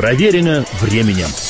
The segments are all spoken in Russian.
Проверено временем.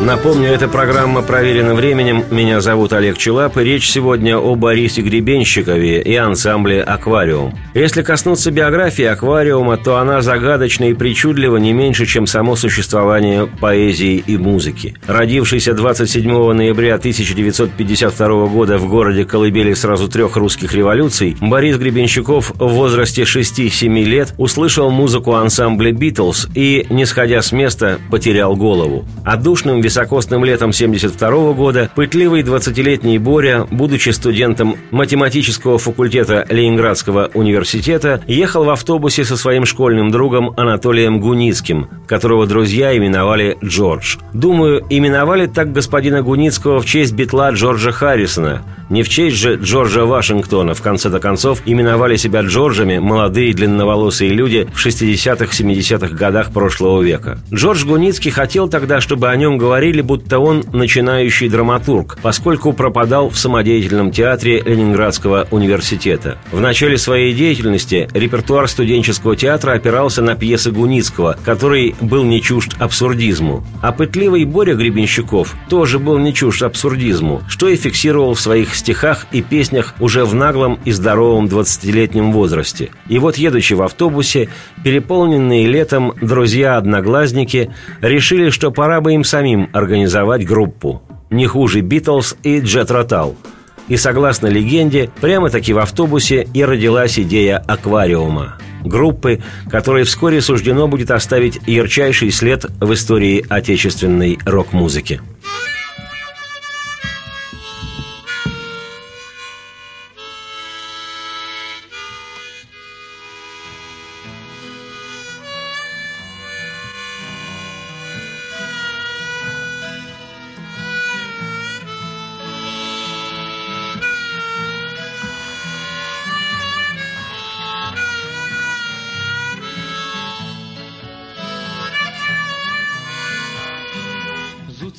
Напомню, это программа «Проверено временем». Меня зовут Олег Челап, и речь сегодня о Борисе Гребенщикове и ансамбле «Аквариум». Если коснуться биографии «Аквариума», то она загадочна и причудлива не меньше, чем само существование поэзии и музыки. Родившийся 27 ноября 1952 года в городе Колыбели сразу трех русских революций, Борис Гребенщиков в возрасте 6-7 лет услышал музыку ансамбля «Битлз» и, не сходя с места, потерял голову. Отдушным високосным летом 72 года пытливый 20-летний Боря, будучи студентом математического факультета Ленинградского университета, ехал в автобусе со своим школьным другом Анатолием Гуницким, которого друзья именовали Джордж. Думаю, именовали так господина Гуницкого в честь битла Джорджа Харрисона, не в честь же Джорджа Вашингтона, в конце-то концов, именовали себя Джорджами молодые длинноволосые люди в 60-70-х годах прошлого века. Джордж Гуницкий хотел тогда, чтобы о нем говорили, будто он начинающий драматург, поскольку пропадал в самодеятельном театре Ленинградского университета. В начале своей деятельности репертуар студенческого театра опирался на пьесы Гуницкого, который был не чужд абсурдизму. А пытливый Боря Гребенщиков тоже был не чужд абсурдизму, что и фиксировал в своих стихах и песнях уже в наглом и здоровом 20-летнем возрасте. И вот, едучи в автобусе, переполненные летом друзья-одноглазники решили, что пора бы им самим организовать группу. Не хуже «Битлз» и «Джет Ротал». И согласно легенде, прямо-таки в автобусе и родилась идея аквариума. Группы, которой вскоре суждено будет оставить ярчайший след в истории отечественной рок-музыки.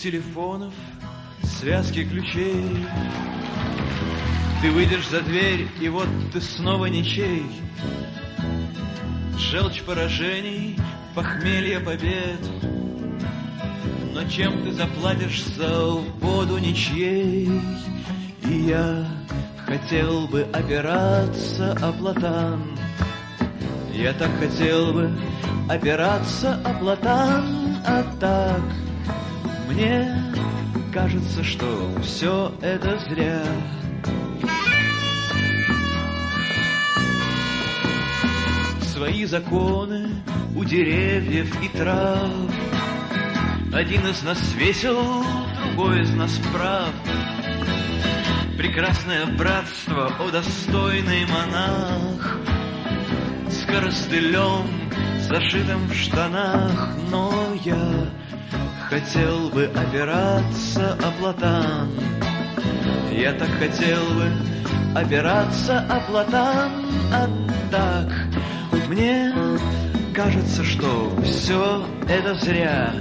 Телефонов, связки ключей. Ты выйдешь за дверь, и вот ты снова ничей. Желчь поражений, похмелье побед. Но чем ты заплатишь за воду ничьей? И я хотел бы опираться о платан. Я так хотел бы опираться о платан, а так мне кажется, что все это зря. Свои законы у деревьев и трав. Один из нас весел, другой из нас прав. Прекрасное братство, о достойный монах, С коростылем, зашитым в штанах, но я хотел бы опираться о платан. Я так хотел бы опираться о платан, а так мне кажется, что все это зря.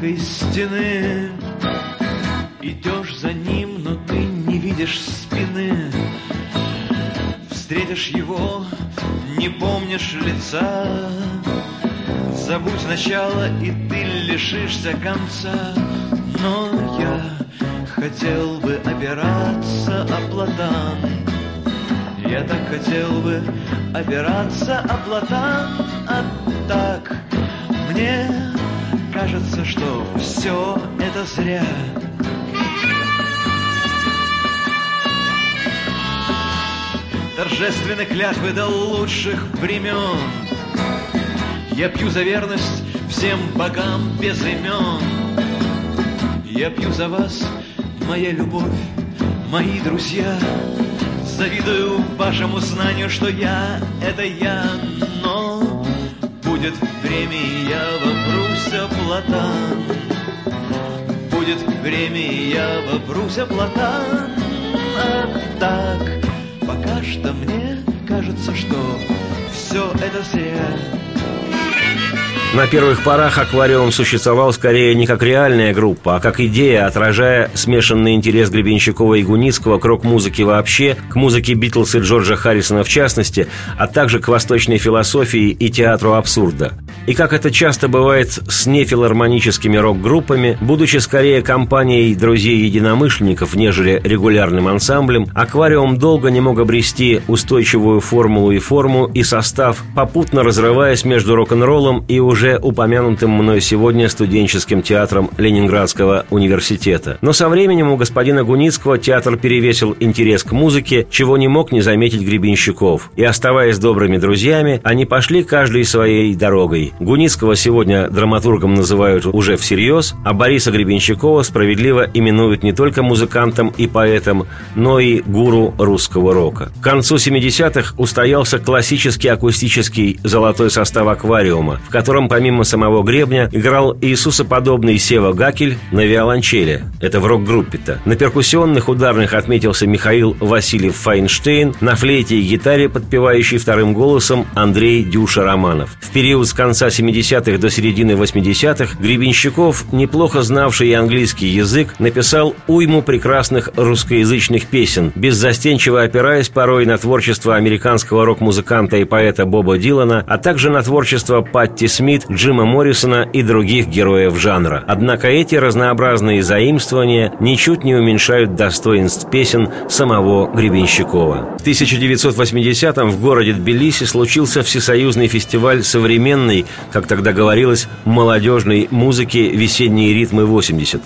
Великой стены. Идешь за ним, но ты не видишь спины. Встретишь его, не помнишь лица. Забудь начало, и ты лишишься конца. Но я хотел бы опираться о платан. Я так хотел бы опираться о платан. А так мне кажется, что все это зря. Торжественны клятвы до лучших времен. Я пью за верность всем богам без имен. Я пью за вас, моя любовь, мои друзья, Завидую вашему знанию, что я — это я, будет время, и я вопрусь платан. Будет время, и я вопрусь платан. А так, пока что мне кажется, что все это зря. На первых порах аквариум существовал скорее не как реальная группа, а как идея, отражая смешанный интерес Гребенщикова и Гуницкого к рок-музыке вообще, к музыке Битлз и Джорджа Харрисона в частности, а также к восточной философии и театру абсурда. И как это часто бывает с нефилармоническими рок-группами, будучи скорее компанией друзей-единомышленников, нежели регулярным ансамблем, аквариум долго не мог обрести устойчивую формулу и форму и состав, попутно разрываясь между рок-н-роллом и уже упомянутым мной сегодня студенческим театром Ленинградского университета. Но со временем у господина Гуницкого театр перевесил интерес к музыке, чего не мог не заметить Гребенщиков. И оставаясь добрыми друзьями, они пошли каждой своей дорогой. Гуницкого сегодня драматургом называют уже всерьез, а Бориса Гребенщикова справедливо именуют не только музыкантом и поэтом, но и гуру русского рока. К концу 70-х устоялся классический акустический золотой состав аквариума, в котором помимо самого Гребня играл Иисусоподобный Сева Гакель на виолончели. Это в рок-группе-то. На перкуссионных ударных отметился Михаил Васильев Файнштейн, на флейте и гитаре, подпевающий вторым голосом Андрей Дюша Романов. В период с конца 70-х до середины 80-х Гребенщиков, неплохо знавший английский язык, написал уйму прекрасных русскоязычных песен, беззастенчиво опираясь порой на творчество американского рок-музыканта и поэта Боба Дилана, а также на творчество Патти Смит, Джима Моррисона и других героев жанра. Однако эти разнообразные заимствования ничуть не уменьшают достоинств песен самого Гребенщикова. В 1980-м в городе Тбилиси случился всесоюзный фестиваль современной, как тогда говорилось, молодежной музыки «Весенние ритмы 80».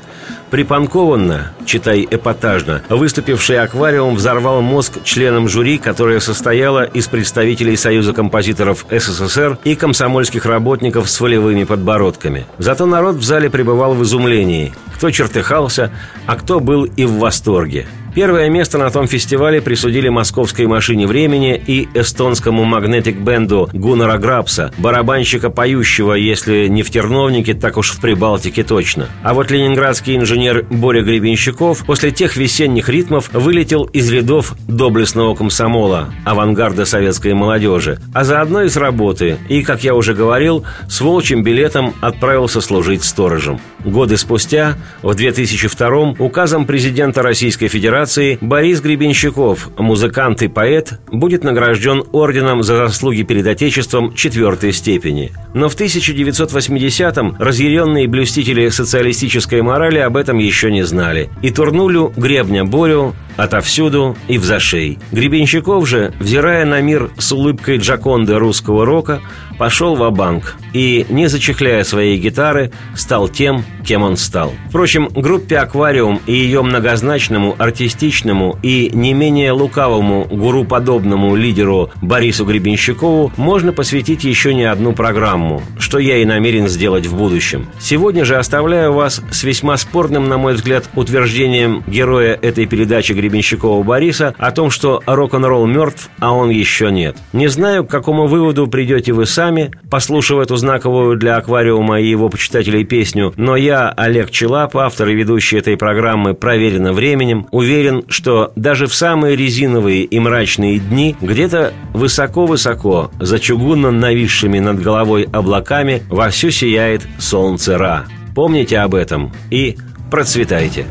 Припанкованно, читай эпатажно, выступивший аквариум взорвал мозг членам жюри, которое состояло из представителей Союза композиторов СССР и комсомольских работников с волевыми подбородками. Зато народ в зале пребывал в изумлении. Кто чертыхался, а кто был и в восторге. Первое место на том фестивале присудили московской машине времени и эстонскому магнетик-бенду Гуннера Грабса, барабанщика поющего, если не в Терновнике, так уж в Прибалтике точно. А вот ленинградский инженер Боря Гребенщиков после тех весенних ритмов вылетел из рядов доблестного комсомола, авангарда советской молодежи, а заодно и с работы, и, как я уже говорил, с волчьим билетом отправился служить сторожем. Годы спустя, в 2002 указом президента Российской Федерации Федерации Борис Гребенщиков, музыкант и поэт, будет награжден орденом за заслуги перед Отечеством четвертой степени. Но в 1980-м разъяренные блюстители социалистической морали об этом еще не знали. И турнулю Гребня Борю отовсюду и в зашей. Гребенщиков же, взирая на мир с улыбкой Джаконды русского рока, пошел в банк и, не зачехляя своей гитары, стал тем, кем он стал. Впрочем, группе «Аквариум» и ее многозначному, артистичному и не менее лукавому гуру-подобному лидеру Борису Гребенщикову можно посвятить еще не одну программу, что я и намерен сделать в будущем. Сегодня же оставляю вас с весьма спорным, на мой взгляд, утверждением героя этой передачи Гребенщикова Бориса о том, что рок-н-ролл мертв, а он еще нет. Не знаю, к какому выводу придете вы сами, послушав эту знаковую для аквариума и его почитателей песню, но я, Олег Челап, автор и ведущий этой программы «Проверено временем», уверен, что даже в самые резиновые и мрачные дни где-то высоко-высоко, за чугунно нависшими над головой облаками, вовсю сияет солнце Ра. Помните об этом и процветайте!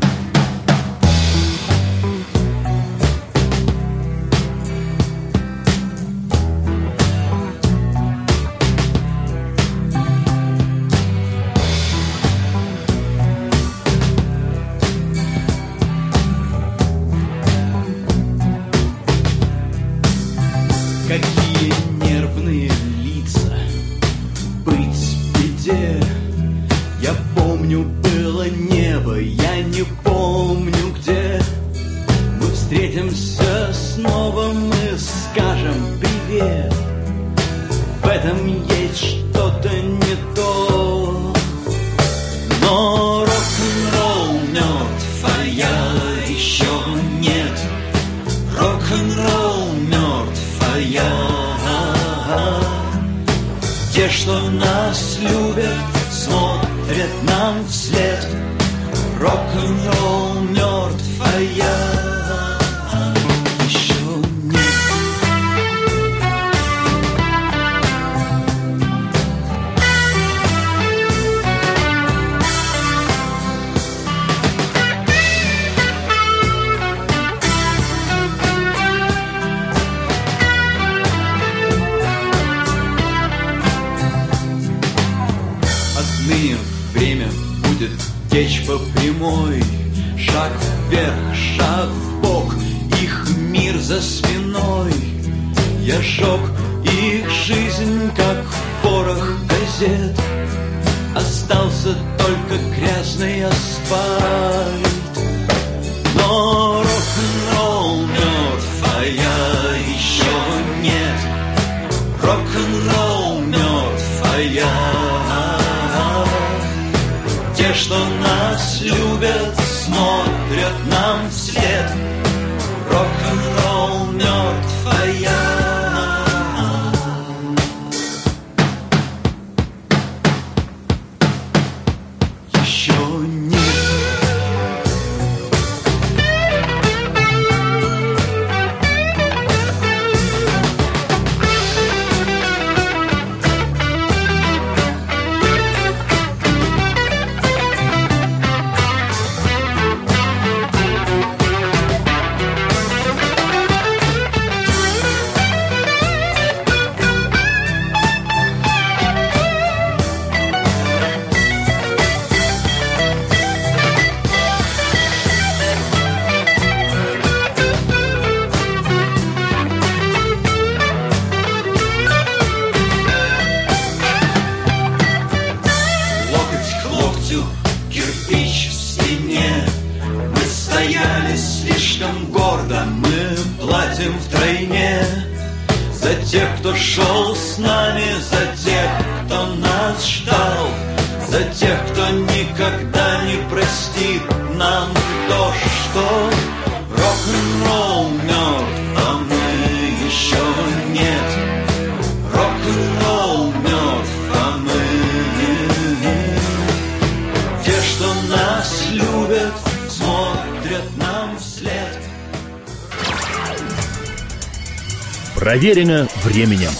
где? Я помню, было небо, я не помню где. Мы встретимся снова, мы скажем привет. В этом есть что-то не то. Но рок-н-ролл мертв, а я еще нет. Рок-н-ролл мертв, а я те, что нас любят, смотрят нам вслед. Рок-н-ролл мертв, а я течь по прямой. Шаг вверх, шаг в бок, их мир за спиной. Я жег их жизнь, как порох газет. Остался только грязный асфальт. Но рок-н-ролл мертв, а я еще нет нам шел с нами, за Проверено временем.